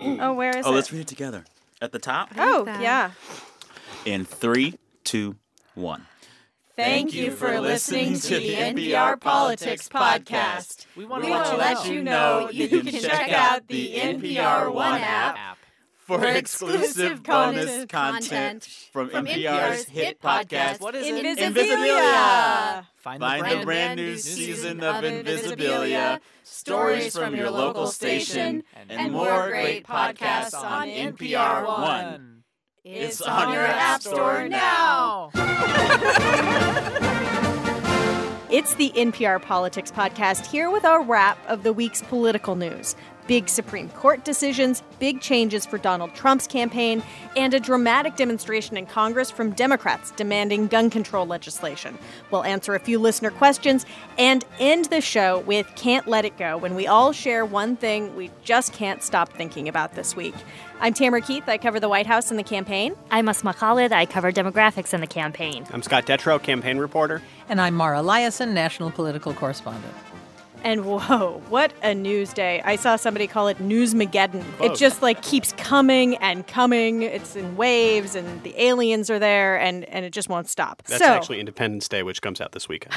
Oh, where is oh, it? Oh, it? let's read it together. At the top, oh, that. yeah. in three, two, one. Thank you for listening to the NPR Politics Podcast. We We want to let you know you can check out the NPR One app for for exclusive exclusive bonus bonus content content from, from NPR's NPR's hit hit podcast. podcast. What is it? Invisibilia. Find, Find the brand new season of Invisibilia, stories from your local station, and more great podcasts on NPR One. It's on your app store now. It's the NPR Politics Podcast here with our wrap of the week's political news. Big Supreme Court decisions, big changes for Donald Trump's campaign, and a dramatic demonstration in Congress from Democrats demanding gun control legislation. We'll answer a few listener questions and end the show with Can't Let It Go when we all share one thing we just can't stop thinking about this week. I'm Tamara Keith. I cover the White House and the campaign. I'm Asma Khalid. I cover demographics in the campaign. I'm Scott Detrow, campaign reporter. And I'm Mara Liasson, national political correspondent. And whoa, what a news day. I saw somebody call it Newsmageddon. It just like keeps coming and coming. It's in waves and the aliens are there and, and it just won't stop. That's so actually Independence Day, which comes out this weekend.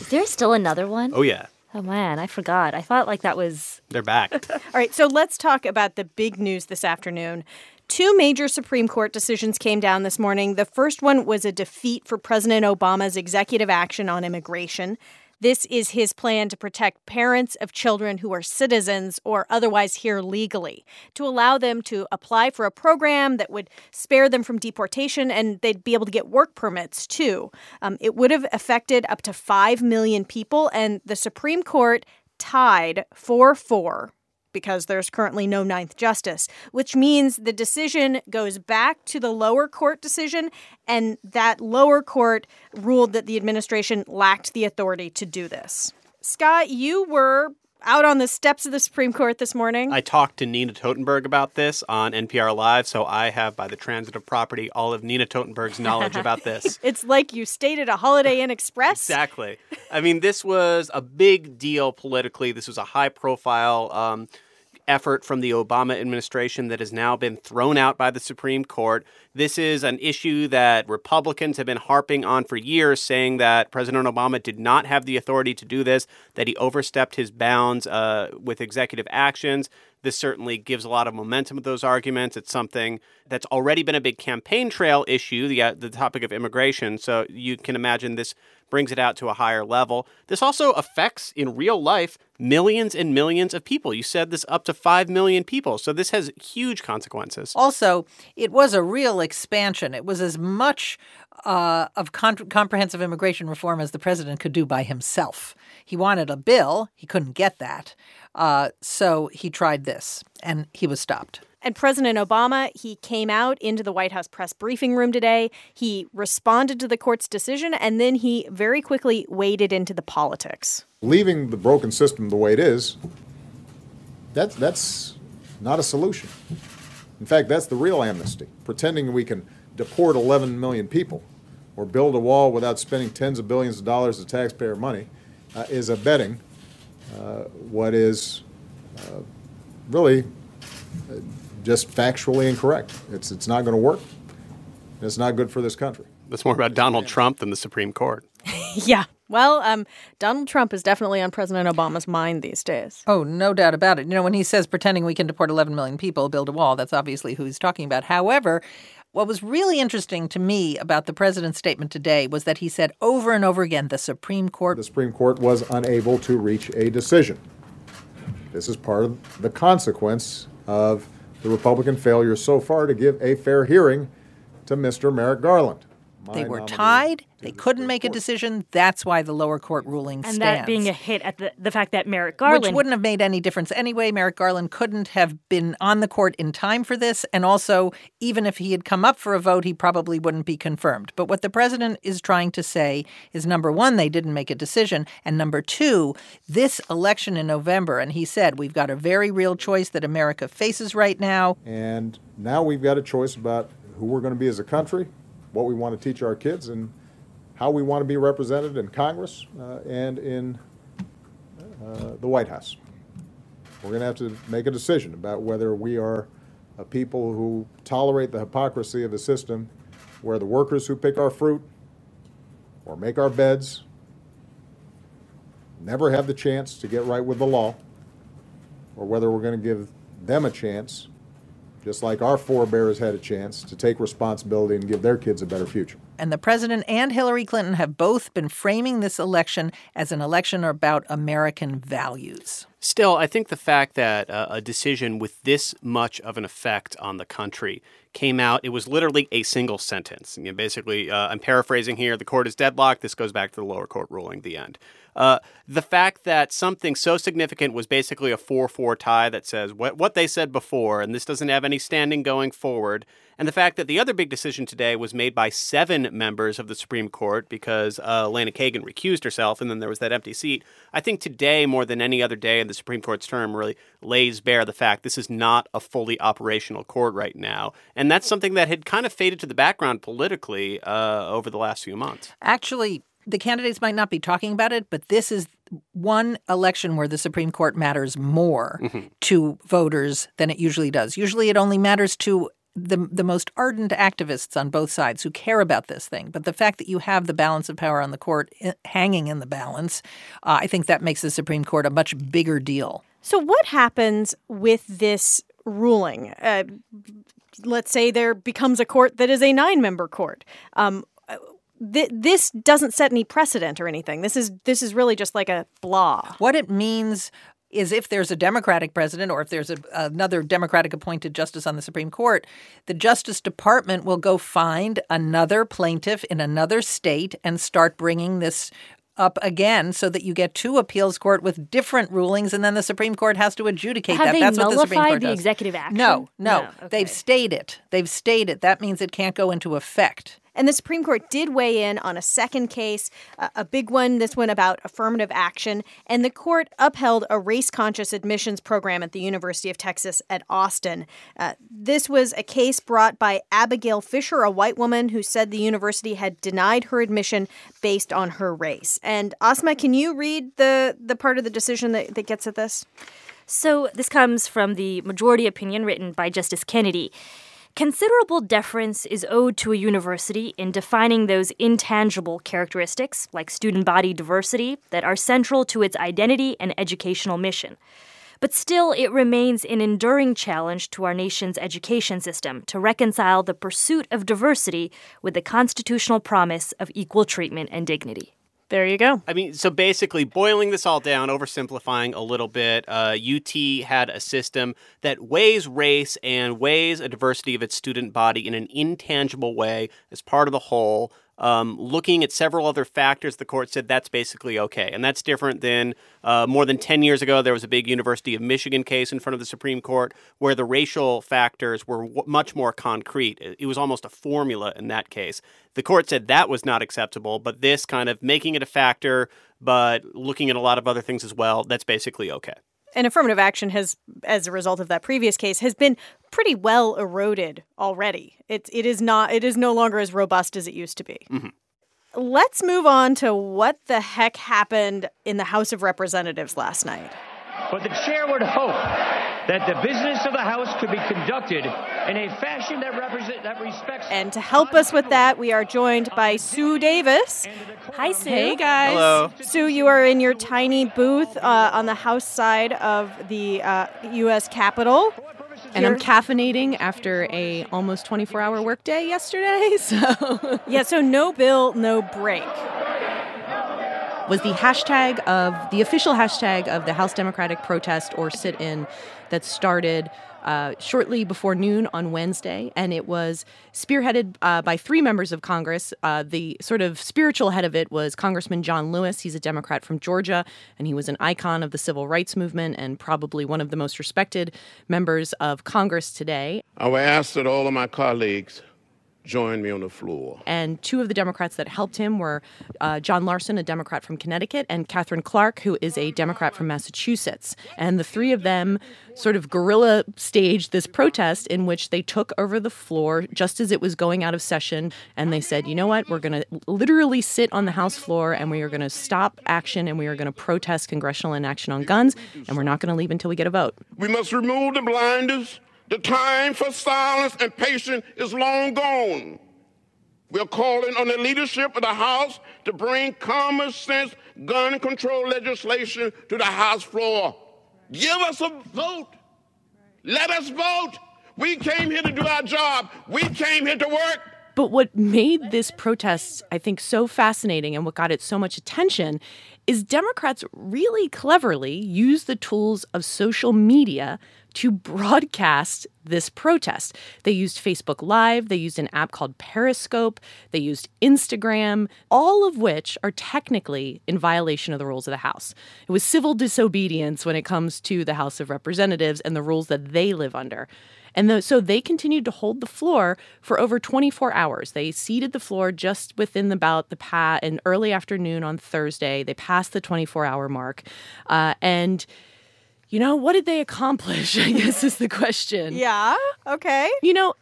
Is there still another one? oh, yeah. Oh man, I forgot. I thought like that was. They're back. all right, so let's talk about the big news this afternoon. Two major Supreme Court decisions came down this morning. The first one was a defeat for President Obama's executive action on immigration. This is his plan to protect parents of children who are citizens or otherwise here legally, to allow them to apply for a program that would spare them from deportation and they'd be able to get work permits too. Um, it would have affected up to 5 million people, and the Supreme Court tied 4 4 because there's currently no ninth justice, which means the decision goes back to the lower court decision, and that lower court ruled that the administration lacked the authority to do this. Scott, you were out on the steps of the Supreme Court this morning. I talked to Nina Totenberg about this on NPR Live, so I have, by the transitive property, all of Nina Totenberg's knowledge about this. it's like you stayed at a Holiday Inn Express. Exactly. I mean, this was a big deal politically. This was a high profile um, effort from the Obama administration that has now been thrown out by the Supreme Court. This is an issue that Republicans have been harping on for years, saying that President Obama did not have the authority to do this, that he overstepped his bounds uh, with executive actions. This certainly gives a lot of momentum to those arguments. It's something that's already been a big campaign trail issue, the, uh, the topic of immigration. So you can imagine this brings it out to a higher level. This also affects, in real life, millions and millions of people. You said this up to 5 million people. So this has huge consequences. Also, it was a real expansion. It was as much uh, of con- comprehensive immigration reform as the president could do by himself. He wanted a bill, he couldn't get that. Uh, so he tried this, and he was stopped. And President Obama, he came out into the White House press briefing room today. He responded to the court's decision, and then he very quickly waded into the politics. Leaving the broken system the way it is, that's, that's not a solution. In fact, that's the real amnesty. Pretending we can deport 11 million people or build a wall without spending tens of billions of dollars of taxpayer money uh, is abetting uh, what is uh, really uh, just factually incorrect. It's, it's not going to work. It's not good for this country. That's more about Donald Trump than the Supreme Court. Yeah. Well, um, Donald Trump is definitely on President Obama's mind these days. Oh, no doubt about it. You know, when he says pretending we can deport 11 million people, build a wall, that's obviously who he's talking about. However, what was really interesting to me about the president's statement today was that he said over and over again the Supreme Court The Supreme Court was unable to reach a decision. This is part of the consequence of the Republican failure so far to give a fair hearing to Mr. Merrick Garland. my They were nominee tied. To They couldn't make a decision. That's why the lower court ruling And stands. that being a hit at the, the fact that Merrick Garland. Which wouldn't have made any difference anyway. Merrick Garland couldn't have been on the court in time for this. And also, even if he had come up for a vote, he probably wouldn't be confirmed. But what the president is trying to say is number one, they didn't make a decision. And number two, this election in November, and he said, we've got a very real choice that America faces right now. And now we've got a choice about who we're going to be as a country, what we want to teach our kids, and how we want to be represented in Congress uh, and in uh, the White House. We're going to have to make a decision about whether we are of people who tolerate the hypocrisy of a system where the workers who pick our fruit or make our beds never have the chance to get right with the law, or whether we're going to give them a chance, just like our forebears had a chance, to take responsibility and give their kids a better future. And the president and Hillary Clinton have both been framing this election as an election about American values. Still, I think the fact that uh, a decision with this much of an effect on the country came out, it was literally a single sentence. You know, basically, uh, I'm paraphrasing here the court is deadlocked. This goes back to the lower court ruling, the end. Uh, the fact that something so significant was basically a 4 4 tie that says what, what they said before, and this doesn't have any standing going forward. And the fact that the other big decision today was made by seven members of the Supreme Court because uh, Elena Kagan recused herself and then there was that empty seat. I think today, more than any other day in the Supreme Court's term, really lays bare the fact this is not a fully operational court right now. And that's something that had kind of faded to the background politically uh, over the last few months. Actually, the candidates might not be talking about it, but this is one election where the Supreme Court matters more mm-hmm. to voters than it usually does. Usually it only matters to the the most ardent activists on both sides who care about this thing. But the fact that you have the balance of power on the court eh, hanging in the balance, uh, I think that makes the Supreme Court a much bigger deal. So, what happens with this ruling? Uh, let's say there becomes a court that is a nine member court. Um, th- this doesn't set any precedent or anything. This is this is really just like a blah. What it means is if there's a Democratic president or if there's a, another Democratic appointed justice on the Supreme Court, the Justice Department will go find another plaintiff in another state and start bringing this up again so that you get two appeals court with different rulings and then the Supreme Court has to adjudicate Have that. They That's nullified what the Supreme Court the does. executive action? No, no. no okay. They've stayed it. They've stayed it. That means it can't go into effect. And the Supreme Court did weigh in on a second case, a big one, this one about affirmative action. And the court upheld a race conscious admissions program at the University of Texas at Austin. Uh, this was a case brought by Abigail Fisher, a white woman who said the university had denied her admission based on her race. And Asma, can you read the, the part of the decision that, that gets at this? So this comes from the majority opinion written by Justice Kennedy. Considerable deference is owed to a university in defining those intangible characteristics, like student body diversity, that are central to its identity and educational mission. But still, it remains an enduring challenge to our nation's education system to reconcile the pursuit of diversity with the constitutional promise of equal treatment and dignity. There you go. I mean, so basically, boiling this all down, oversimplifying a little bit, uh, UT had a system that weighs race and weighs a diversity of its student body in an intangible way as part of the whole. Um, looking at several other factors, the court said that's basically okay. And that's different than uh, more than 10 years ago, there was a big University of Michigan case in front of the Supreme Court where the racial factors were w- much more concrete. It, it was almost a formula in that case. The court said that was not acceptable, but this kind of making it a factor, but looking at a lot of other things as well, that's basically okay and affirmative action has, as a result of that previous case, has been pretty well eroded already. It, it is not. It is no longer as robust as it used to be. Mm-hmm. Let's move on to what the heck happened in the House of Representatives last night. But the chair would hope that the business of the House could be conducted in a fashion that represent that respects. And to help us with that, we are joined by Sue Davis. Hi, Sue. Hey, guys. Hello. Sue, you are in your tiny booth uh, on the House side of the uh, U.S. Capitol. And I'm caffeinating after a almost 24 hour workday yesterday. So yeah, so no bill, no break was the hashtag of the official hashtag of the House Democratic protest or sit in that started uh, shortly before noon on Wednesday, and it was spearheaded uh, by three members of Congress. Uh, the sort of spiritual head of it was Congressman John Lewis. He's a Democrat from Georgia, and he was an icon of the civil rights movement and probably one of the most respected members of Congress today. I would ask that all of my colleagues join me on the floor. And two of the Democrats that helped him were uh, John Larson, a Democrat from Connecticut, and Katherine Clark, who is a Democrat from Massachusetts. And the three of them sort of guerrilla staged this protest in which they took over the floor just as it was going out of session. And they said, you know what, we're going to literally sit on the House floor and we are going to stop action and we are going to protest congressional inaction on guns. And we're not going to leave until we get a vote. We must remove the blinders The time for silence and patience is long gone. We're calling on the leadership of the House to bring common sense gun control legislation to the House floor. Give us a vote. Let us vote. We came here to do our job. We came here to work. But what made this protest, I think, so fascinating and what got it so much attention is Democrats really cleverly used the tools of social media to broadcast this protest. They used Facebook Live, they used an app called Periscope, they used Instagram, all of which are technically in violation of the rules of the House. It was civil disobedience when it comes to the House of Representatives and the rules that they live under. And the, so they continued to hold the floor for over 24 hours. They seated the floor just within about the pat in early afternoon on Thursday. They passed the 24 hour mark. Uh, and you know, what did they accomplish? I guess is the question. Yeah. Okay. You know,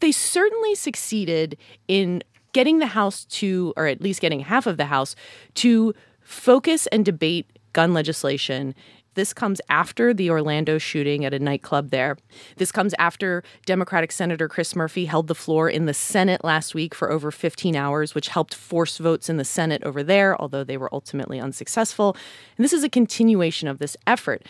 they certainly succeeded in getting the House to, or at least getting half of the House, to focus and debate gun legislation this comes after the Orlando shooting at a nightclub there. This comes after Democratic Senator Chris Murphy held the floor in the Senate last week for over 15 hours, which helped force votes in the Senate over there, although they were ultimately unsuccessful. And this is a continuation of this effort.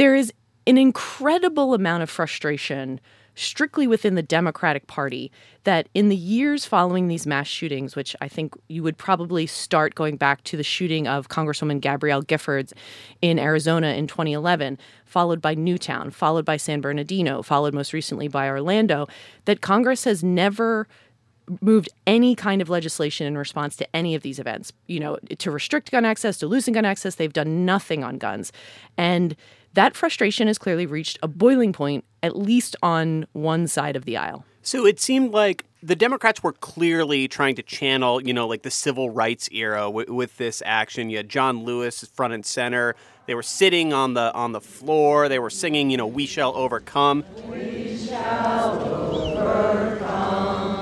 There is an incredible amount of frustration strictly within the Democratic Party that in the years following these mass shootings, which I think you would probably start going back to the shooting of Congresswoman Gabrielle Giffords in Arizona in 2011, followed by Newtown, followed by San Bernardino, followed most recently by Orlando, that Congress has never moved any kind of legislation in response to any of these events. You know, to restrict gun access, to loosen gun access, they've done nothing on guns. And that frustration has clearly reached a boiling point, at least on one side of the aisle. So it seemed like the Democrats were clearly trying to channel, you know, like the civil rights era w- with this action. You had John Lewis front and center. They were sitting on the on the floor. They were singing, you know, "We shall overcome." We shall overcome.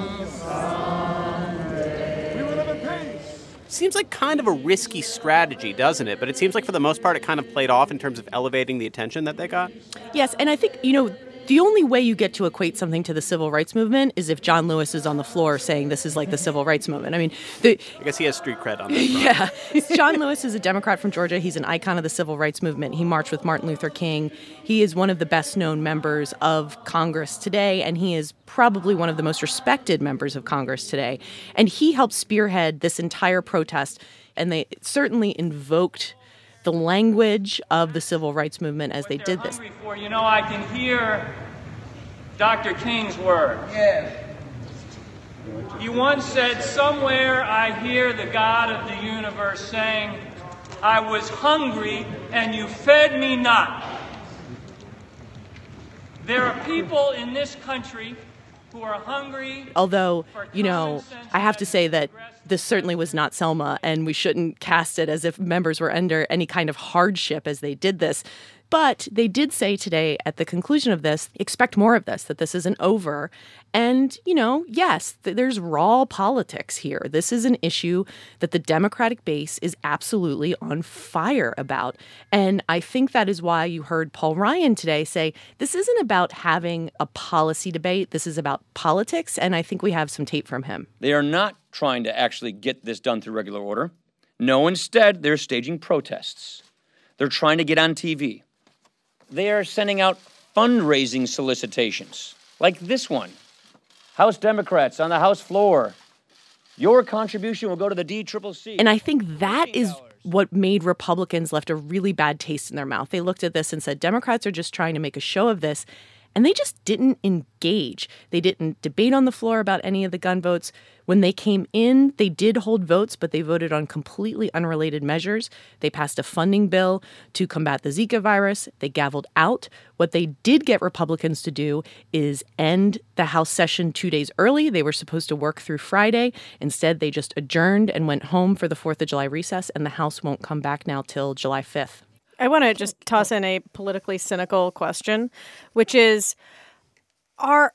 Seems like kind of a risky strategy, doesn't it? But it seems like for the most part, it kind of played off in terms of elevating the attention that they got. Yes, and I think, you know, the only way you get to equate something to the civil rights movement is if John Lewis is on the floor saying this is like the civil rights movement. I mean, the, I guess he has street cred on that. yeah, John Lewis is a Democrat from Georgia. He's an icon of the civil rights movement. He marched with Martin Luther King. He is one of the best known members of Congress today, and he is probably one of the most respected members of Congress today. And he helped spearhead this entire protest, and they certainly invoked the language of the civil rights movement as they did this. For. You know, I can hear Dr. King's words. Yes. He once said, Somewhere I hear the God of the universe saying, I was hungry and you fed me not. There are people in this country who are hungry. Although, you know, I have to say that this certainly was not Selma, and we shouldn't cast it as if members were under any kind of hardship as they did this. But they did say today at the conclusion of this, expect more of this, that this isn't over. And, you know, yes, th- there's raw politics here. This is an issue that the Democratic base is absolutely on fire about. And I think that is why you heard Paul Ryan today say this isn't about having a policy debate, this is about politics. And I think we have some tape from him. They are not trying to actually get this done through regular order. No, instead, they're staging protests. They're trying to get on TV they are sending out fundraising solicitations like this one House Democrats on the House floor. Your contribution will go to the DCCC. And I think that is what made Republicans left a really bad taste in their mouth. They looked at this and said, Democrats are just trying to make a show of this. And they just didn't engage. They didn't debate on the floor about any of the gun votes. When they came in, they did hold votes, but they voted on completely unrelated measures. They passed a funding bill to combat the Zika virus. They gavelled out. What they did get Republicans to do is end the House session two days early. They were supposed to work through Friday. Instead, they just adjourned and went home for the 4th of July recess, and the House won't come back now till July 5th. I want to just toss in a politically cynical question, which is are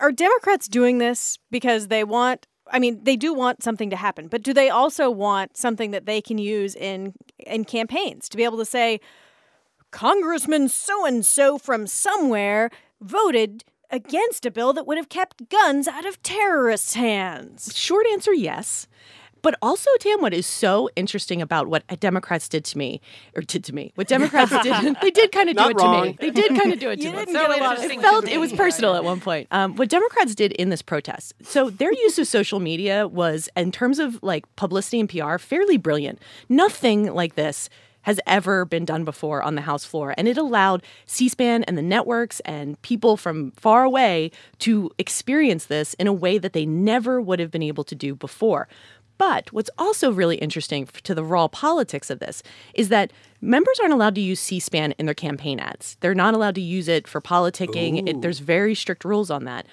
are Democrats doing this because they want I mean, they do want something to happen, but do they also want something that they can use in in campaigns to be able to say Congressman so and so from somewhere voted against a bill that would have kept guns out of terrorists' hands. Short answer yes. But also, Tam, what is so interesting about what Democrats did to me, or did to me, what Democrats did, they did kind of do Not it to me. They did kind of do it to You me. didn't get a lot of It felt it was personal at one point. Um, what Democrats did in this protest, so their use of social media was, in terms of like publicity and PR, fairly brilliant. Nothing like this has ever been done before on the House floor. And it allowed C SPAN and the networks and people from far away to experience this in a way that they never would have been able to do before. But what's also really interesting to the raw politics of this is that members aren't allowed to use C SPAN in their campaign ads. They're not allowed to use it for politicking. It, there's very strict rules on that.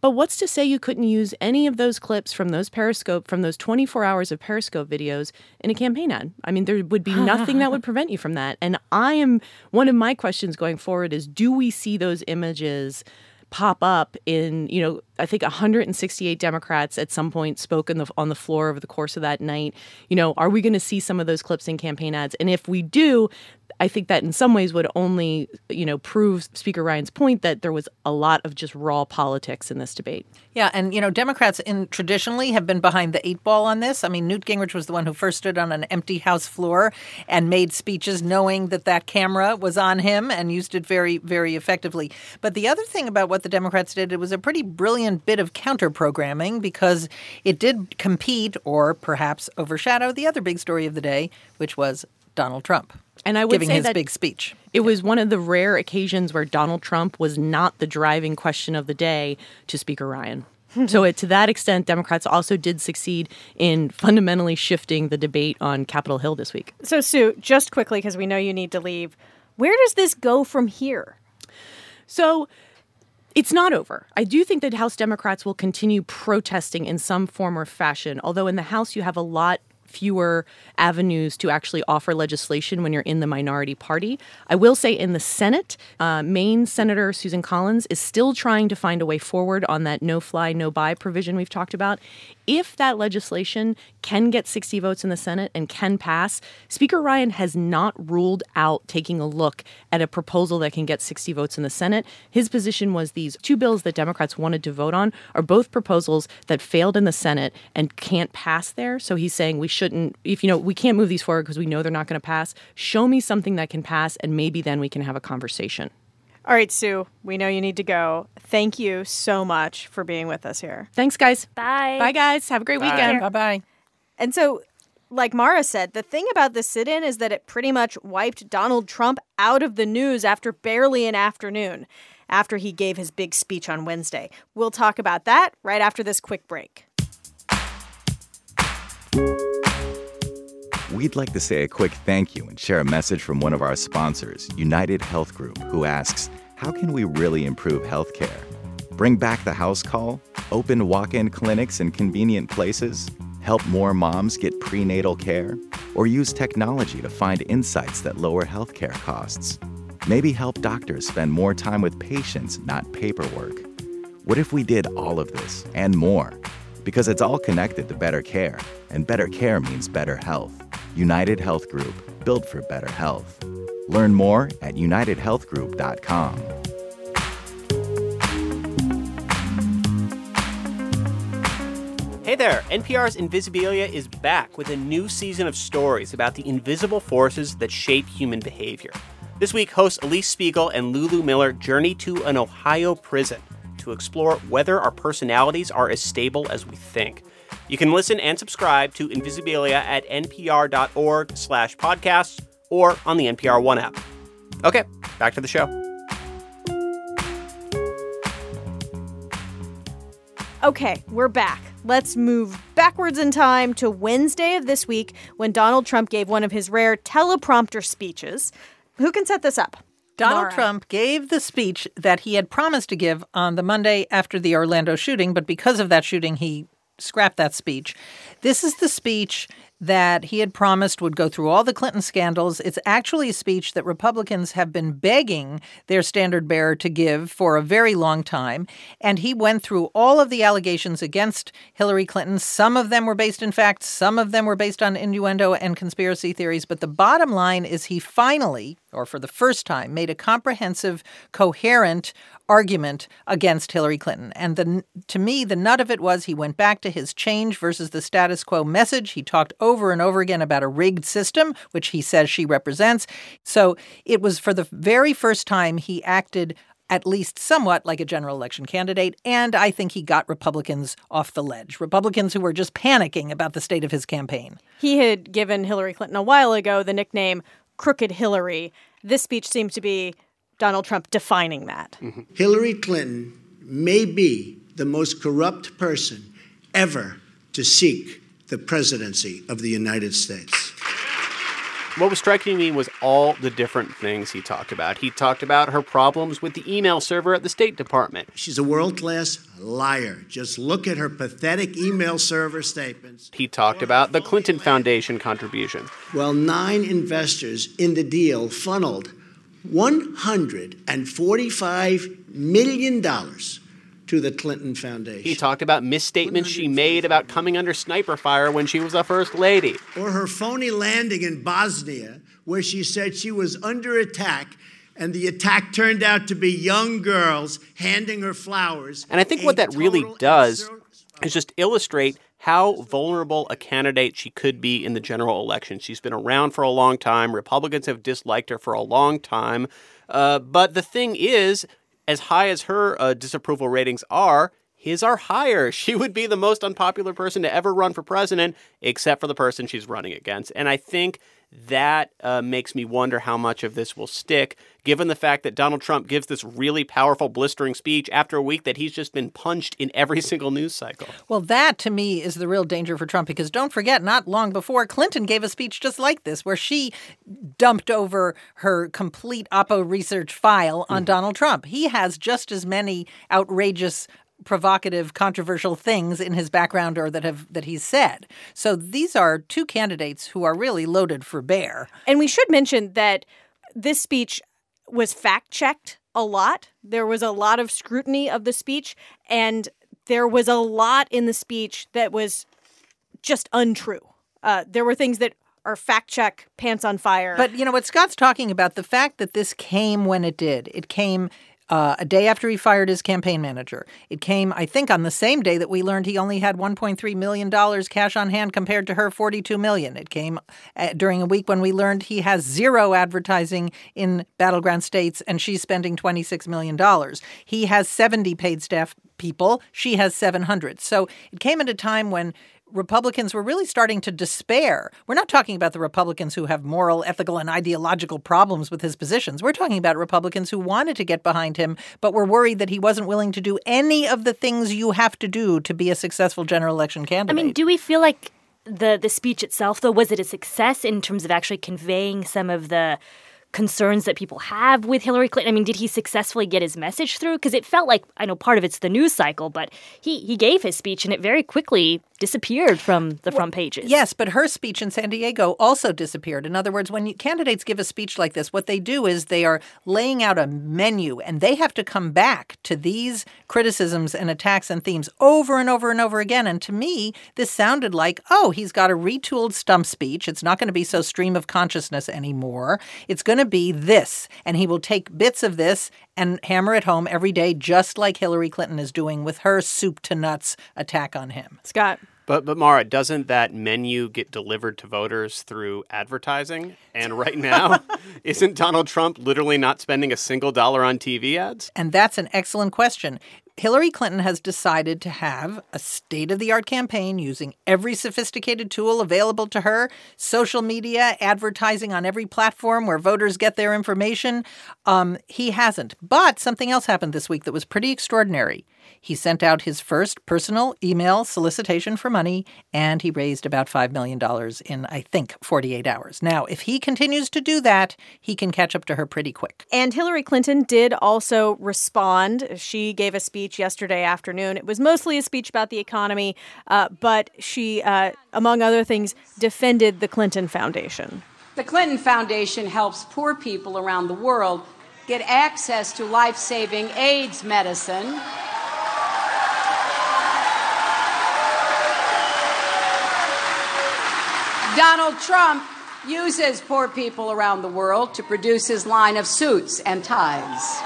But what's to say you couldn't use any of those clips from those Periscope, from those 24 hours of Periscope videos in a campaign ad? I mean, there would be nothing that would prevent you from that. And I am, one of my questions going forward is do we see those images? pop up in you know I think 168 Democrats at some point spoke the on the floor over the course of that night. You know, are we going to see some of those clips in campaign ads? And if we do, I think that in some ways would only you know prove Speaker Ryan's point that there was a lot of just raw politics in this debate. Yeah, and you know, Democrats in traditionally have been behind the eight ball on this. I mean, Newt Gingrich was the one who first stood on an empty House floor and made speeches knowing that that camera was on him and used it very, very effectively. But the other thing about what the Democrats did, it was a pretty brilliant bit of counter programming because it did compete or perhaps overshadow the other big story of the day, which was Donald Trump. And I would giving say his that big speech. It was one of the rare occasions where Donald Trump was not the driving question of the day to Speaker Ryan. so, it, to that extent, Democrats also did succeed in fundamentally shifting the debate on Capitol Hill this week. So, Sue, just quickly, because we know you need to leave, where does this go from here? So, it's not over. I do think that House Democrats will continue protesting in some form or fashion, although in the House you have a lot fewer avenues to actually offer legislation when you're in the minority party. I will say in the Senate, uh, Maine Senator Susan Collins is still trying to find a way forward on that no fly, no buy provision we've talked about. If that legislation can get 60 votes in the Senate and can pass, Speaker Ryan has not ruled out taking a look at a proposal that can get 60 votes in the Senate. His position was these two bills that Democrats wanted to vote on are both proposals that failed in the Senate and can't pass there. So he's saying we shouldn't, if you know, we can't move these forward because we know they're not going to pass. Show me something that can pass, and maybe then we can have a conversation. All right, Sue, we know you need to go. Thank you so much for being with us here. Thanks, guys. Bye. Bye, guys. Have a great weekend. Bye bye. And so, like Mara said, the thing about the sit in is that it pretty much wiped Donald Trump out of the news after barely an afternoon, after he gave his big speech on Wednesday. We'll talk about that right after this quick break. We'd like to say a quick thank you and share a message from one of our sponsors, United Health Group, who asks, How can we really improve healthcare? Bring back the house call, open walk in clinics in convenient places, help more moms get prenatal care, or use technology to find insights that lower healthcare costs. Maybe help doctors spend more time with patients, not paperwork. What if we did all of this and more? Because it's all connected to better care, and better care means better health. United Health Group, built for better health. Learn more at unitedhealthgroup.com. Hey there, NPR's Invisibilia is back with a new season of stories about the invisible forces that shape human behavior. This week, hosts Alix Spiegel and Lulu Miller journey to an Ohio prison to explore whether our personalities are as stable as we think. You can listen and subscribe to Invisibilia at npr.org slash podcasts or on the NPR One app. Okay, back to the show. Okay, we're back. Let's move backwards in time to Wednesday of this week when Donald Trump gave one of his rare teleprompter speeches. Who can set this up? Donald Laura. Trump gave the speech that he had promised to give on the Monday after the Orlando shooting, but because of that shooting, he scrapped that speech. This is the speech that he had promised would go through all the Clinton scandals. It's actually a speech that Republicans have been begging their standard bearer to give for a very long time. And he went through all of the allegations against Hillary Clinton. Some of them were based in fact, some of them were based on innuendo and conspiracy theories. But the bottom line is he finally, or for the first time, made a comprehensive, coherent argument against Hillary Clinton. And the, to me, the nut of it was he went back to his change versus the status quo message. He talked over and over again about a rigged system, which he says she represents. So it was for the very first time he acted at least somewhat like a general election candidate. And I think he got Republicans off the ledge, Republicans who were just panicking about the state of his campaign. He had given Hillary Clinton a while ago the nickname Crooked Hillary. This speech seemed to be Donald Trump defining that. Mm-hmm. Hillary Clinton may be the most corrupt person ever to seek the presidency of the United States. What was striking me was all the different things he talked about. He talked about her problems with the email server at the State Department. She's a world class liar. Just look at her pathetic email server statements. He talked about the Clinton Foundation contribution. Well, nine investors in the deal funneled $145 million to the Clinton Foundation. He talked about misstatements she made about coming under sniper fire when she was a first lady. Or her phony landing in Bosnia, where she said she was under attack and the attack turned out to be young girls handing her flowers. And I think what that really does is just illustrate how vulnerable a candidate she could be in the general election. She's been around for a long time. Republicans have disliked her for a long time. Uh, but the thing is, as high as her uh, disapproval ratings are, his are higher. She would be the most unpopular person to ever run for president, except for the person she's running against. And I think that uh, makes me wonder how much of this will stick, given the fact that Donald Trump gives this really powerful, blistering speech after a week that he's just been punched in every single news cycle. Well, that to me is the real danger for Trump because don't forget, not long before, Clinton gave a speech just like this, where she dumped over her complete Oppo research file on mm-hmm. Donald Trump. He has just as many outrageous provocative, controversial things in his background or that have that he's said. So these are two candidates who are really loaded for bear. And we should mention that this speech was fact checked a lot. There was a lot of scrutiny of the speech, and there was a lot in the speech that was just untrue. Uh, there were things that are fact check pants on fire. But you know what Scott's talking about the fact that this came when it did. It came uh, a day after he fired his campaign manager. It came, I think, on the same day that we learned he only had 1.3 million dollars cash on hand compared to her 42 million. It came uh, during a week when we learned he has zero advertising in battleground states and she's spending 26 million dollars. He has 70 paid staff people. She has 700. So it came at a time when Republicans were really starting to despair. We're not talking about the Republicans who have moral, ethical, and ideological problems with his positions. We're talking about Republicans who wanted to get behind him, but were worried that he wasn't willing to do any of the things you have to do to be a successful general election candidate. I mean, do we feel like the the speech itself though was it a success in terms of actually conveying some of the concerns that people have with Hillary Clinton? I mean, did he successfully get his message through? Because it felt like I know part of it's the news cycle, but he he gave his speech and it very quickly disappeared from the front pages. Yes, but her speech in San Diego also disappeared. In other words, when you, candidates give a speech like this, what they do is they are laying out a menu and they have to come back to these criticisms and attacks and themes over and over and over again. And to me, this sounded like, oh, he's got a retooled stump speech. It's not going to be so stream of consciousness anymore. It's going to be this. And he will take bits of this and hammer it home every day, just like Hillary Clinton is doing with her soup to nuts attack on him. Scott. But but Mara, doesn't that menu get delivered to voters through advertising? And right now, isn't Donald Trump literally not spending a single dollar on TV ads? And that's an excellent question. Hillary Clinton has decided to have a state of the art campaign using every sophisticated tool available to her social media, advertising on every platform where voters get their information. Um, he hasn't. But something else happened this week that was pretty extraordinary. He sent out his first personal email solicitation for money, and he raised about $5 million in, I think, 48 hours. Now, if he continues to do that, he can catch up to her pretty quick. And Hillary Clinton did also respond. She gave a speech speech yesterday afternoon. It was mostly a speech about the economy, uh, but she, uh, among other things, defended the Clinton Foundation. The Clinton Foundation helps poor people around the world get access to life saving AIDS medicine. Donald Trump uses poor people around the world to produce his line of suits and ties.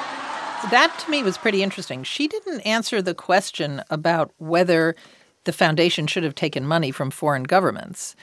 That to me was pretty interesting. She didn't answer the question about whether the foundation should have taken money from foreign governments.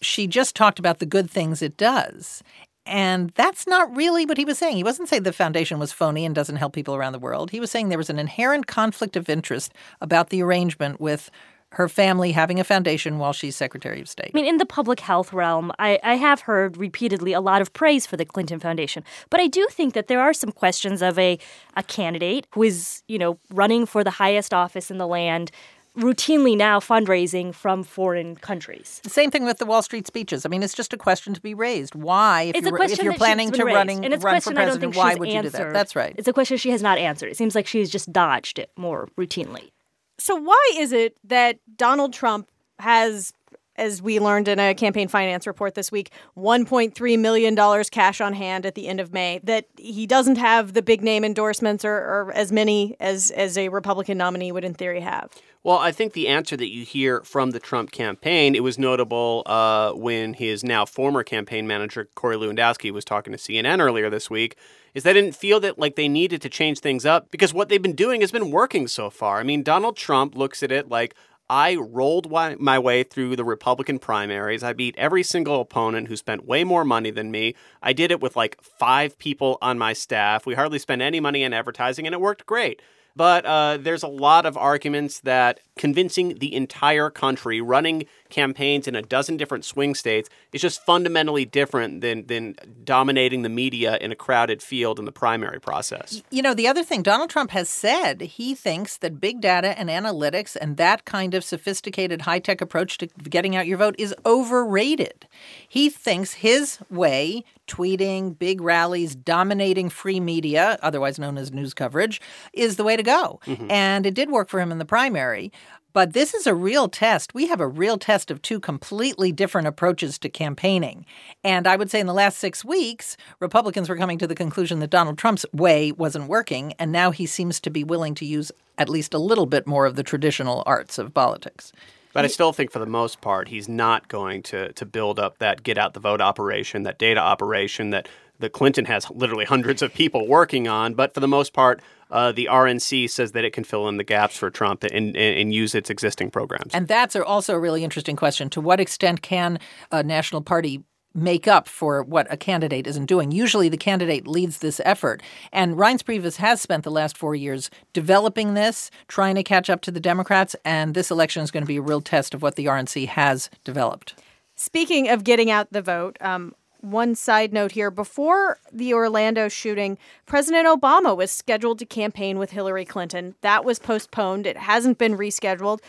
She just talked about the good things it does. And that's not really what he was saying. He wasn't saying the foundation was phony and doesn't help people around the world. He was saying there was an inherent conflict of interest about the arrangement with her family having a foundation while she's Secretary of State. I mean, in the public health realm, I, I have heard repeatedly a lot of praise for the Clinton Foundation. But I do think that there are some questions of a, a candidate who is, you know, running for the highest office in the land routinely now fundraising from foreign countries. The same thing with the Wall Street speeches. I mean, it's just a question to be raised. Why, if it's you're, question if you're planning to running and it's a run for question I don't president, think why would you do that? That's right. It's a question she has not answered. It seems like she's just dodged it more routinely. So, why is it that Donald Trump has, as we learned in a campaign finance report this week, $1.3 million cash on hand at the end of May, that he doesn't have the big name endorsements or, or as many as, as a Republican nominee would in theory have? Well, I think the answer that you hear from the Trump campaign, it was notable uh, when his now former campaign manager, Corey Lewandowski, was talking to CNN earlier this week, is they didn't feel that like they needed to change things up because what they've been doing has been working so far. I mean, Donald Trump looks at it like I rolled my way through the Republican primaries. I beat every single opponent who spent way more money than me. I did it with like five people on my staff. We hardly spent any money in advertising, and it worked great. But uh, there's a lot of arguments that convincing the entire country, running campaigns in a dozen different swing states, is just fundamentally different than than dominating the media in a crowded field in the primary process. You know, the other thing Donald Trump has said, he thinks that big data and analytics and that kind of sophisticated high tech approach to getting out your vote is overrated. He thinks his way, tweeting, big rallies, dominating free media, otherwise known as news coverage, is the way to go. Mm-hmm. And it did work for him in the primary. But this is a real test. We have a real test of two completely different approaches to campaigning. And I would say in the last six weeks, Republicans were coming to the conclusion that Donald Trump's way wasn't working. And now he seems to be willing to use at least a little bit more of the traditional arts of politics. But I still think for the most part, he's not going to, to build up that get out the vote operation, that data operation that that Clinton has literally hundreds of people working on. But for the most part, uh, the RNC says that it can fill in the gaps for Trump and, and, and, use its existing programs. And that's also a really interesting question. To what extent can a national party make up for what a candidate isn't doing? Usually the candidate leads this effort. And Reince Priebus has spent the last four years developing this, trying to catch up to the Democrats. And this election is going to be a real test of what the RNC has developed. Speaking of getting out the vote, um, one side note here before the Orlando shooting, President Obama was scheduled to campaign with Hillary Clinton. That was postponed. It hasn't been rescheduled.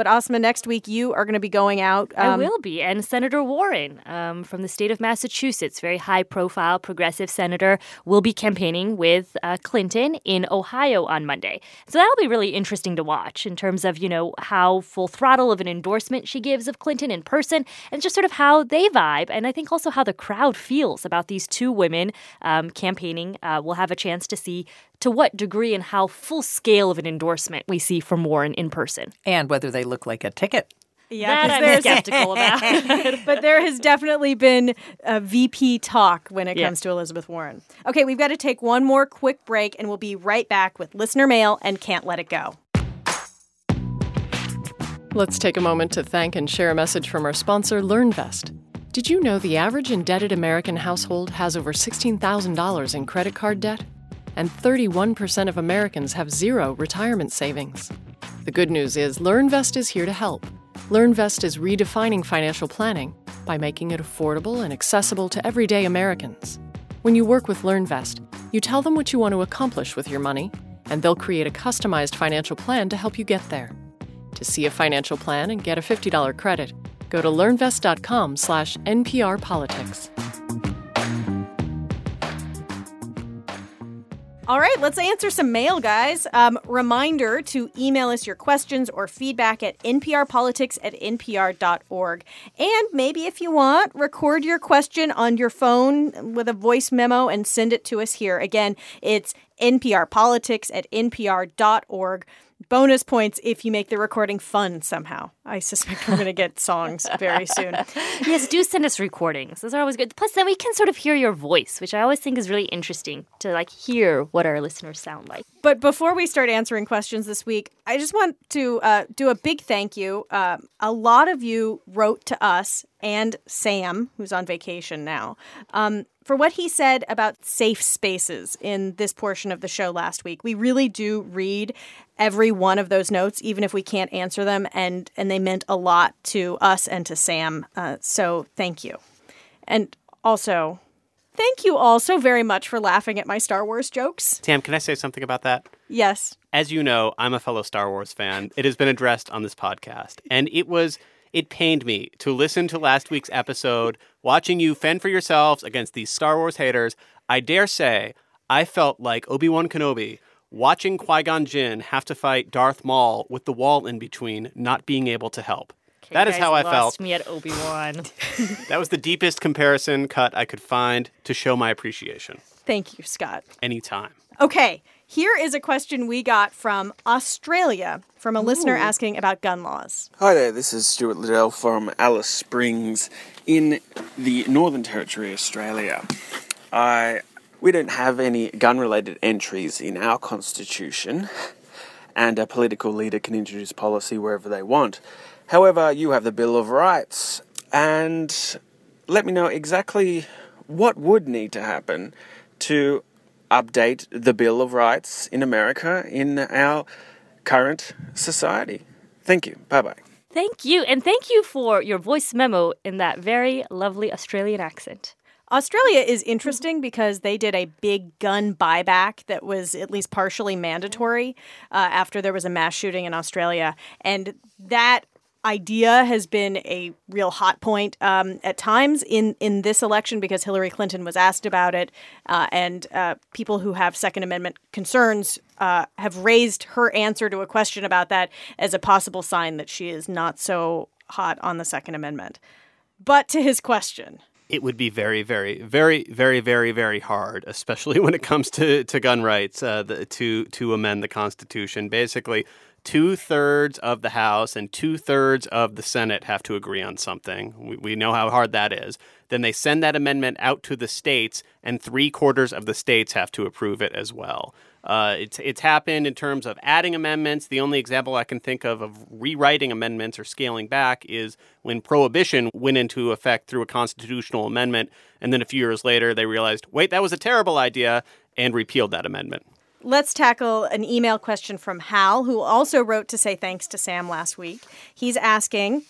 But Asma, next week you are going to be going out. Um, I will be, and Senator Warren um, from the state of Massachusetts, very high-profile progressive senator, will be campaigning with uh, Clinton in Ohio on Monday. So that'll be really interesting to watch in terms of you know how full throttle of an endorsement she gives of Clinton in person, and just sort of how they vibe, and I think also how the crowd feels about these two women um, campaigning. Uh, we'll have a chance to see to what degree and how full scale of an endorsement we see from Warren in person. And whether they look like a ticket. Yeah, that I'm skeptical about. but there has definitely been a VP talk when it yeah. comes to Elizabeth Warren. Okay, we've got to take one more quick break, and we'll be right back with listener mail and can't let it go. Let's take a moment to thank and share a message from our sponsor, LearnVest. Did you know the average indebted American household has over $16,000 in credit card debt? And 31% of Americans have zero retirement savings. The good news is LearnVest is here to help. LearnVest is redefining financial planning by making it affordable and accessible to everyday Americans. When you work with LearnVest, you tell them what you want to accomplish with your money, and they'll create a customized financial plan to help you get there. To see a financial plan and get a $50 credit, go to learnvest.com/nprpolitics. All right, let's answer some mail, guys. Um, reminder to email us your questions or feedback at nprpolitics at npr.org. And maybe if you want, record your question on your phone with a voice memo and send it to us here. Again, it's nprpolitics at npr.org bonus points if you make the recording fun somehow. I suspect we're going to get songs very soon. yes, do send us recordings. Those are always good. Plus, then we can sort of hear your voice, which I always think is really interesting to like hear what our listeners sound like. But before we start answering questions this week, I just want to uh, do a big thank you. Uh, a lot of you wrote to us and Sam, who's on vacation now, um, for what he said about safe spaces in this portion of the show last week. We really do read every one of those notes, even if we can't answer them, and and they meant a lot to us and to Sam. Uh, so thank you, and also. Thank you also very much for laughing at my Star Wars jokes. Tam, can I say something about that? Yes. As you know, I'm a fellow Star Wars fan. It has been addressed on this podcast, and it was it pained me to listen to last week's episode, watching you fend for yourselves against these Star Wars haters. I dare say I felt like Obi Wan Kenobi watching Qui Gon Jinn have to fight Darth Maul with the wall in between, not being able to help. Okay, that is how I felt. me at Obi Wan. That was the deepest comparison cut I could find to show my appreciation. Thank you, Scott. Anytime. Okay, here is a question we got from Australia from a listener Ooh. asking about gun laws. Hi there, this is Stuart Liddell from Alice Springs in the Northern Territory, Australia. I we don't have any gun-related entries in our constitution, and a political leader can introduce policy wherever they want. However, you have the Bill of Rights, and let me know exactly what would need to happen to update the Bill of Rights in America in our current society. Thank you. Bye bye. Thank you. And thank you for your voice memo in that very lovely Australian accent. Australia is interesting because they did a big gun buyback that was at least partially mandatory uh, after there was a mass shooting in Australia. And that idea has been a real hot point um, at times in, in this election because Hillary Clinton was asked about it. Uh, and uh, people who have Second Amendment concerns uh, have raised her answer to a question about that as a possible sign that she is not so hot on the Second Amendment. But to his question, it would be very, very, very, very, very, very hard, especially when it comes to, to gun rights, uh, the, to to amend the Constitution. Basically, two thirds of the House and two thirds of the Senate have to agree on something. We, we know how hard that is. Then they send that amendment out to the states, and three quarters of the states have to approve it as well. Uh, it's it's happened in terms of adding amendments. The only example I can think of of rewriting amendments or scaling back is when prohibition went into effect through a constitutional amendment, and then a few years later they realized, wait, that was a terrible idea, and repealed that amendment. Let's tackle an email question from Hal, who also wrote to say thanks to Sam last week. He's asking,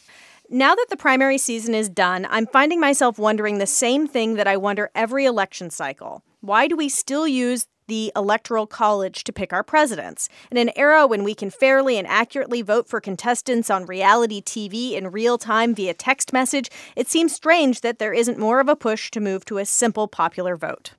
now that the primary season is done, I'm finding myself wondering the same thing that I wonder every election cycle. Why do we still use the Electoral College to pick our presidents. In an era when we can fairly and accurately vote for contestants on reality TV in real time via text message, it seems strange that there isn't more of a push to move to a simple popular vote.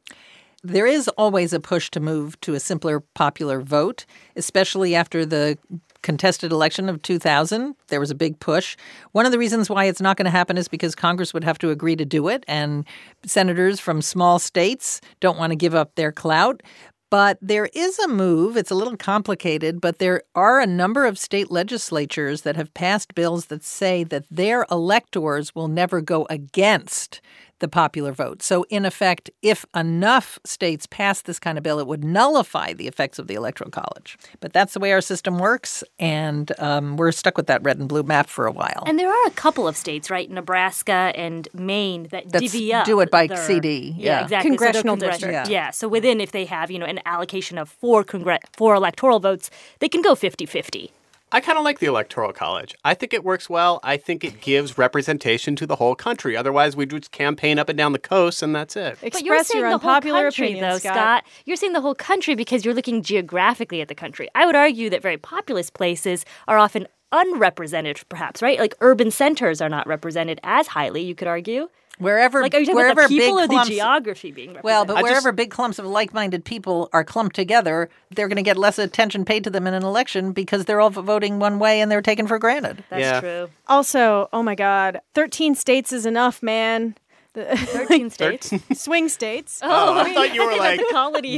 There is always a push to move to a simpler popular vote, especially after the contested election of 2000. There was a big push. One of the reasons why it's not going to happen is because Congress would have to agree to do it, and senators from small states don't want to give up their clout. But there is a move. It's a little complicated, but there are a number of state legislatures that have passed bills that say that their electors will never go against the popular vote. So, in effect, if enough states pass this kind of bill, it would nullify the effects of the Electoral College. But that's the way our system works, and um, we're stuck with that red and blue map for a while. And there are a couple of states, right, Nebraska and Maine, that That's divvy up. do it by their- CD, Yeah, yeah. exactly. So they're Congressional congre- district. Yeah. So within, if they have, you know, an allocation of four congre- four electoral votes, they can go 50-50. I kind of like the Electoral College. I think it works well. I think it gives representation to the whole country. Otherwise, we just campaign up and down the coast, and that's it. But you're Express saying your the unpopular whole country, opinion, though, Scott. You're saying the whole country because you're looking geographically at the country. I would argue that very populous places are often unrepresented, perhaps, right? Like urban centers are not represented as highly, you could argue. Wherever, Like, are you talking wherever about the people big or the clumps, geography being represented? Well, but I just- wherever big clumps of like-minded people are clumped together, they're going to get less attention paid to them in an election because they're all voting one way and they're taken for granted. That's Yeah. true. Also, oh my God, 13 states is enough, man. The- 13 states. swing states. Oh, I thought you were like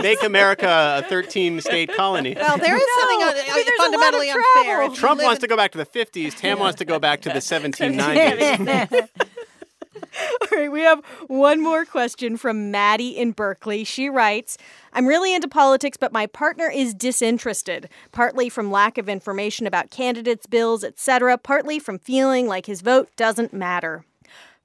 make America a 13 state colony. Well, there is something No, uh, I mean, there's a lot of fundamentally unfair. travel. If you Trump wants in- to go back to the 50s. Tam wants to go back to the 1790s. All right, we have one more question from Maddie in Berkeley. She writes, I'm really into politics, but my partner is disinterested, partly from lack of information about candidates, bills, etc., partly from feeling like his vote doesn't matter.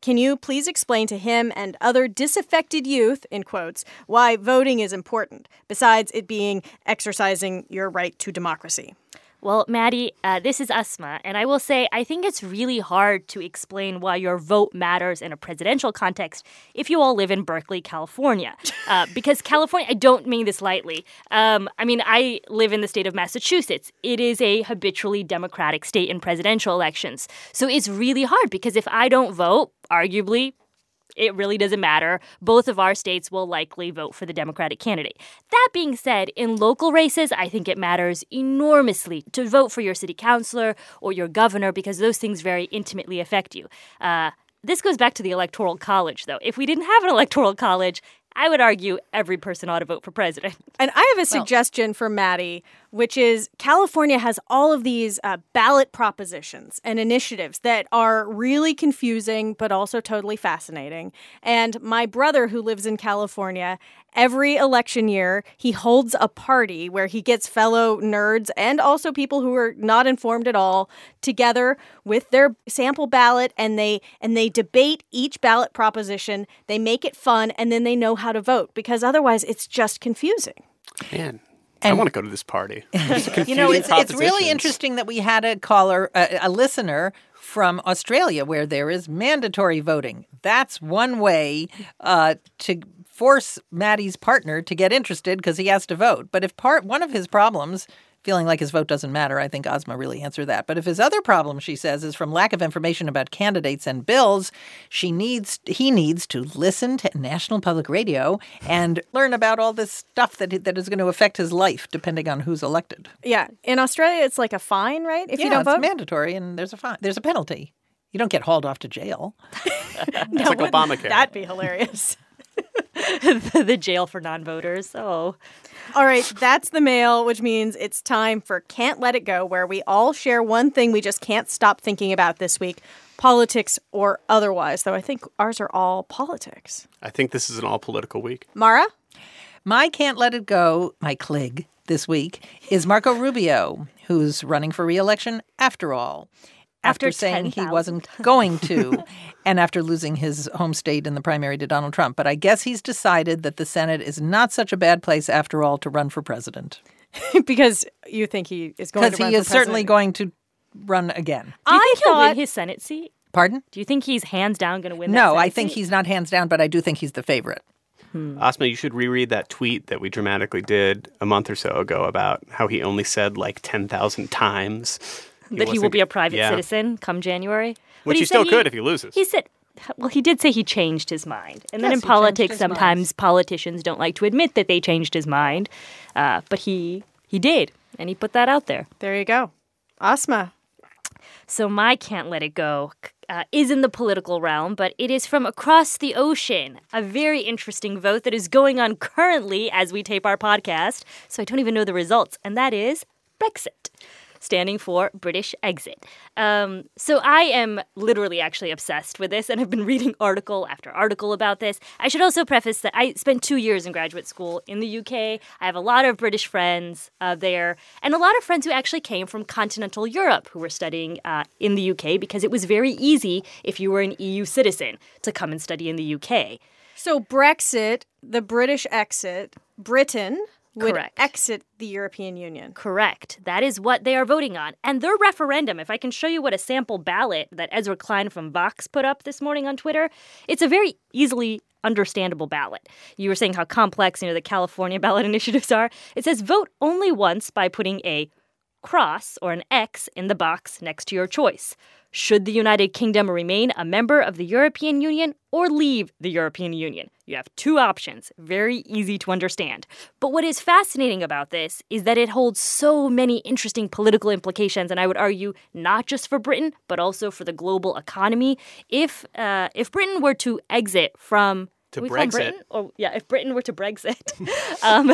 Can you please explain to him and other disaffected youth, in quotes, why voting is important, besides it being exercising your right to democracy? Well, Maddie, uh, this is Asma, and I will say I think it's really hard to explain why your vote matters in a presidential context if you all live in Berkeley, California. Uh, because California, I don't mean this lightly. Um, I mean, I live in the state of Massachusetts. It is a habitually Democratic state in presidential elections. So it's really hard because if I don't vote, arguably, it really doesn't matter. Both of our states will likely vote for the Democratic candidate. That being said, in local races, I think it matters enormously to vote for your city councilor or your governor because those things very intimately affect you. Uh, this goes back to the Electoral College, though. If we didn't have an Electoral College, I would argue every person ought to vote for president. And I have a suggestion for Maddie, which is California has all of these uh, ballot propositions and initiatives that are really confusing, but also totally fascinating. And my brother, who lives in California, every election year, he holds a party where he gets fellow nerds and also people who are not informed at all together with their sample ballot and they and they debate each ballot proposition. They make it fun and then they know how to vote because otherwise it's just confusing. Man, I want to go to this party. you know, it's, it's really interesting that we had a caller, a, a listener from Australia where there is mandatory voting. That's one way uh, to force Maddie's partner to get interested because he has to vote. But if part one of his problems, feeling like his vote doesn't matter, I think Asma really answered that. But if his other problem, she says, is from lack of information about candidates and bills, she needs he needs to listen to National Public Radio and learn about all this stuff that that is going to affect his life, depending on who's elected. Yeah, in Australia, it's like a fine, right? If yeah, you don't vote, it's vote, mandatory, and there's a fine. There's a penalty. You don't get hauled off to jail. No, like Obamacare. That'd be hilarious. the jail for non-voters. Oh. All right, that's the mail, which means it's time for Can't Let It Go, where we all share one thing we just can't stop thinking about this week, politics or otherwise. Though I think ours are all politics. I think this is an all political week. Mara, My can't let it go, my clig this week is Marco Rubio, who's running for reelection after all. After, After saying he wasn't going to, and after losing his home state in the primary to Donald Trump. But I guess he's decided that the Senate is not such a bad place after all to run for president. because you think he is going to Because run he for is certainly going to run again. Do you I think he'll thought- win his Senate seat? Pardon? Do you think he's hands down going to win? that No, I think seat? he's not hands down, but I do think he's the favorite. Hmm. Asma, you should reread that tweet that we dramatically did a month or so ago about how he only said like 10,000 times that he will be a private yeah. citizen come January. But Which he said still could if he loses. He said, well, he did say he changed his mind. And then in politics, his mind. sometimes politicians don't like to admit that they changed his mind. Uh, but he he did, and he put that out there. There you go. Asma. So my can't let it go uh, is in the political realm, but it is from across the ocean. A very interesting vote that is going on currently as we tape our podcast. So I don't even know the results, and that is Brexit. Standing for British exit. Um, so I am literally actually obsessed with this and have been reading article after article about this. I should also preface that I spent two years in graduate school in the UK. I have a lot of British friends uh, there and a lot of friends who actually came from continental Europe who were studying uh, in the UK because it was very easy if you were an EU citizen to come and study in the UK. So Brexit, the British exit, Britain would Correct. exit the European Union. Correct. That is what they are voting on. And their referendum, if I can show you what a sample ballot that Ezra Klein from Vox put up this morning on Twitter, it's a very easily understandable ballot. You were saying how complex, you know, the California ballot initiatives are. It says vote only once by putting a cross or an X in the box next to your choice. Should the United Kingdom remain a member of the European Union or leave the European Union? You have two options, very easy to understand. But what is fascinating about this is that it holds so many interesting political implications, and I would argue not just for Britain, but also for the global economy. If uh, if Britain were to exit from To we Brexit. Britain? Or yeah, if Britain were to Brexit, um,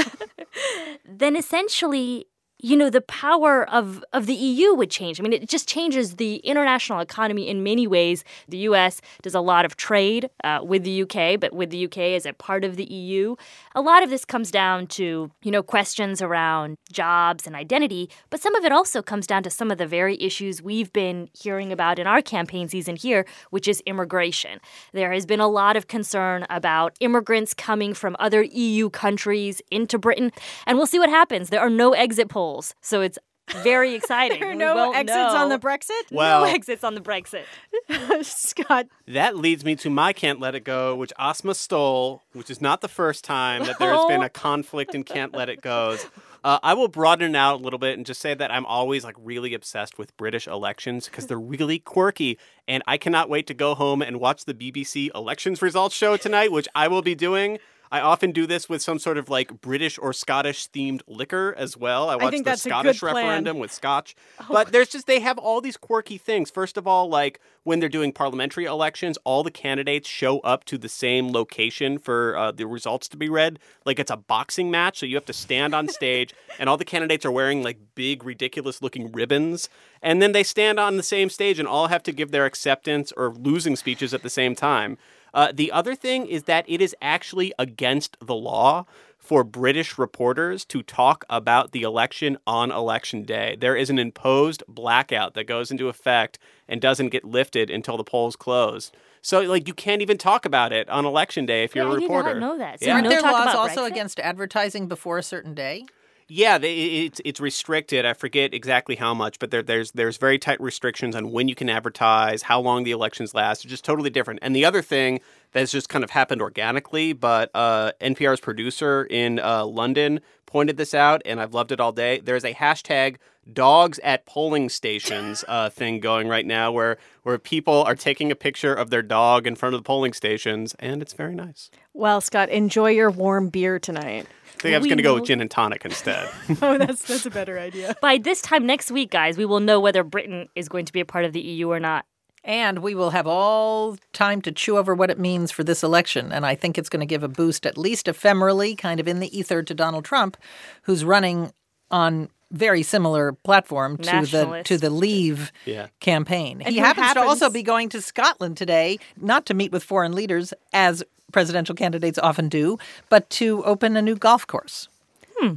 then essentially, you know, the power of of the EU would change. I mean, it just changes the international economy in many ways. The U.S. does a lot of trade uh, with the U.K., but with the U.K. as a part of the EU, a lot of this comes down to you know questions around jobs and identity. But some of it also comes down to some of the very issues we've been hearing about in our campaign season here, which is immigration. There has been a lot of concern about immigrants coming from other EU countries into Britain, and we'll see what happens. There are no exit polls, so it's very exciting. There are no won't exits know. on the Brexit? Well- no exits on the Brexit. Scott. That leads me to my Can't Let It Go, which Asma stole, which is not the first time that there's been a conflict in Can't Let It Goes. Uh, I will broaden it out a little bit and just say that I'm always like really obsessed with British elections because they're really quirky. And I cannot wait to go home and watch the BBC elections results show tonight, which I will be doing. I often do this with some sort of like British or Scottish themed liquor as well. I watch think the that's a good Scottish referendum with Scotch. But there's just they have all these quirky things. First of all, like when they're doing parliamentary elections, all the candidates show up to the same location for uh, the results to be read. Like it's a boxing match, so you have to stand on stage, and all the candidates are wearing like big, ridiculous looking ribbons. And then they stand on the same stage and all have to give their acceptance or losing speeches at the same time. Uh, the other thing is that it is actually against the law for British reporters to talk about the election on election day. There is an imposed blackout that goes into effect and doesn't get lifted until the polls close. So, like, you can't even talk about it on election day if you're Yeah, a I did not reporter. know that. So Yeah. Aren't no there laws about also Brexit? against advertising before a certain day? Yeah, they, it's it's restricted. I forget exactly how much, but there, there's there's very tight restrictions on when you can advertise, how long the elections last. It's just totally different. And the other thing that's just kind of happened organically, but uh, NPR's producer in uh, London pointed this out, and I've loved it all day. There's a hashtag dogs at polling stations uh, thing going right now, where where people are taking a picture of their dog in front of the polling stations, and it's very nice. Well, Scott, enjoy your warm beer tonight. I think I was going to go with gin and tonic instead. oh, that's that's a better idea. By this time next week, guys, we will know whether Britain is going to be a part of the EU or not. And we will have all time to chew over what it means for this election. And I think it's going to give a boost, at least ephemerally, kind of in the ether, to Donald Trump, who's running on very similar platform to the to the Leave Yeah. campaign. And he who happens, to also be going to Scotland today, not to meet with foreign leaders as presidential candidates often do, but to open a new golf course. Hmm.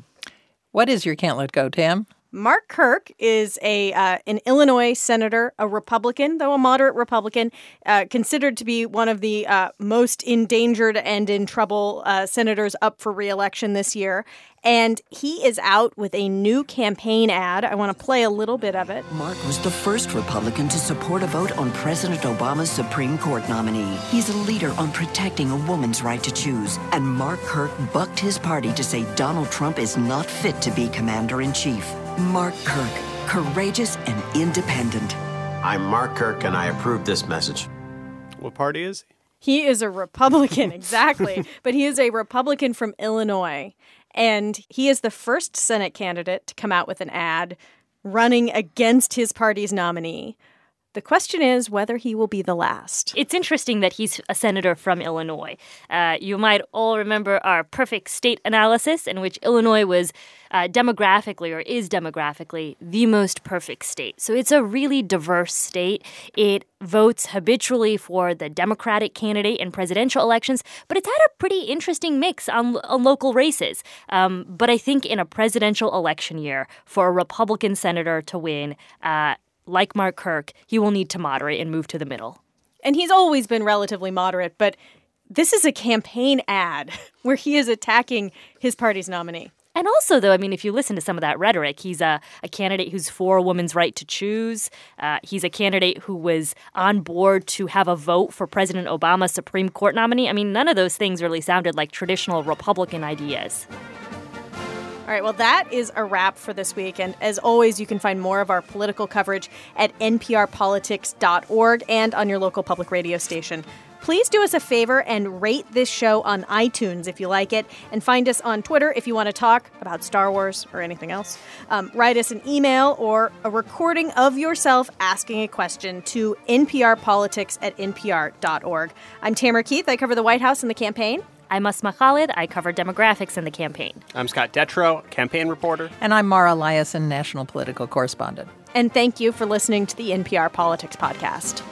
What is your can't let go, Tam? Mark Kirk is a uh, an Illinois senator, a Republican, though a moderate Republican, uh, considered to be one of the uh, most endangered and in trouble uh, senators up for reelection this year. And he is out with a new campaign ad. I want to play a little bit of it. Mark was the first Republican to support a vote on President Obama's Supreme Court nominee. He's a leader on protecting a woman's right to choose. And Mark Kirk bucked his party to say Donald Trump is not fit to be commander in chief. Mark Kirk, courageous and independent. I'm Mark Kirk, and I approve this message. what party is he? He is a Republican, exactly. but he is a Republican from Illinois. And he is the first Senate candidate to come out with an ad running against his party's nominee. The question is whether he will be the last. It's interesting that he's a senator from Illinois. Uh, you might all remember our perfect state analysis, in which Illinois was uh, demographically or is demographically the most perfect state. So it's a really diverse state. It votes habitually for the Democratic candidate in presidential elections, but it's had a pretty interesting mix on, on local races. Um, but I think in a presidential election year, for a Republican senator to win, uh, like Mark Kirk, he will need to moderate and move to the middle. And he's always been relatively moderate, but this is a campaign ad where he is attacking his party's nominee. And also, though, I mean, if you listen to some of that rhetoric, he's a, a candidate who's for a woman's right to choose. Uh, he's a candidate who was on board to have a vote for President Obama's Supreme Court nominee. I mean, none of those things really sounded like traditional Republican ideas. All right, well, that is a wrap for this week. And as always, you can find more of our political coverage at nprpolitics.org and on your local public radio station. Please do us a favor and rate this show on iTunes if you like it, and find us on Twitter if you want to talk about Star Wars or anything else. Um, write us an email or a recording of yourself asking a question to nprpolitics at npr.org. I'm Tamara Keith. I cover the White House and the campaign. I'm Asma Khalid. I cover demographics in the campaign. I'm Scott Detrow, campaign reporter. And I'm Mara Liasson, national political correspondent. And thank you for listening to the NPR Politics Podcast.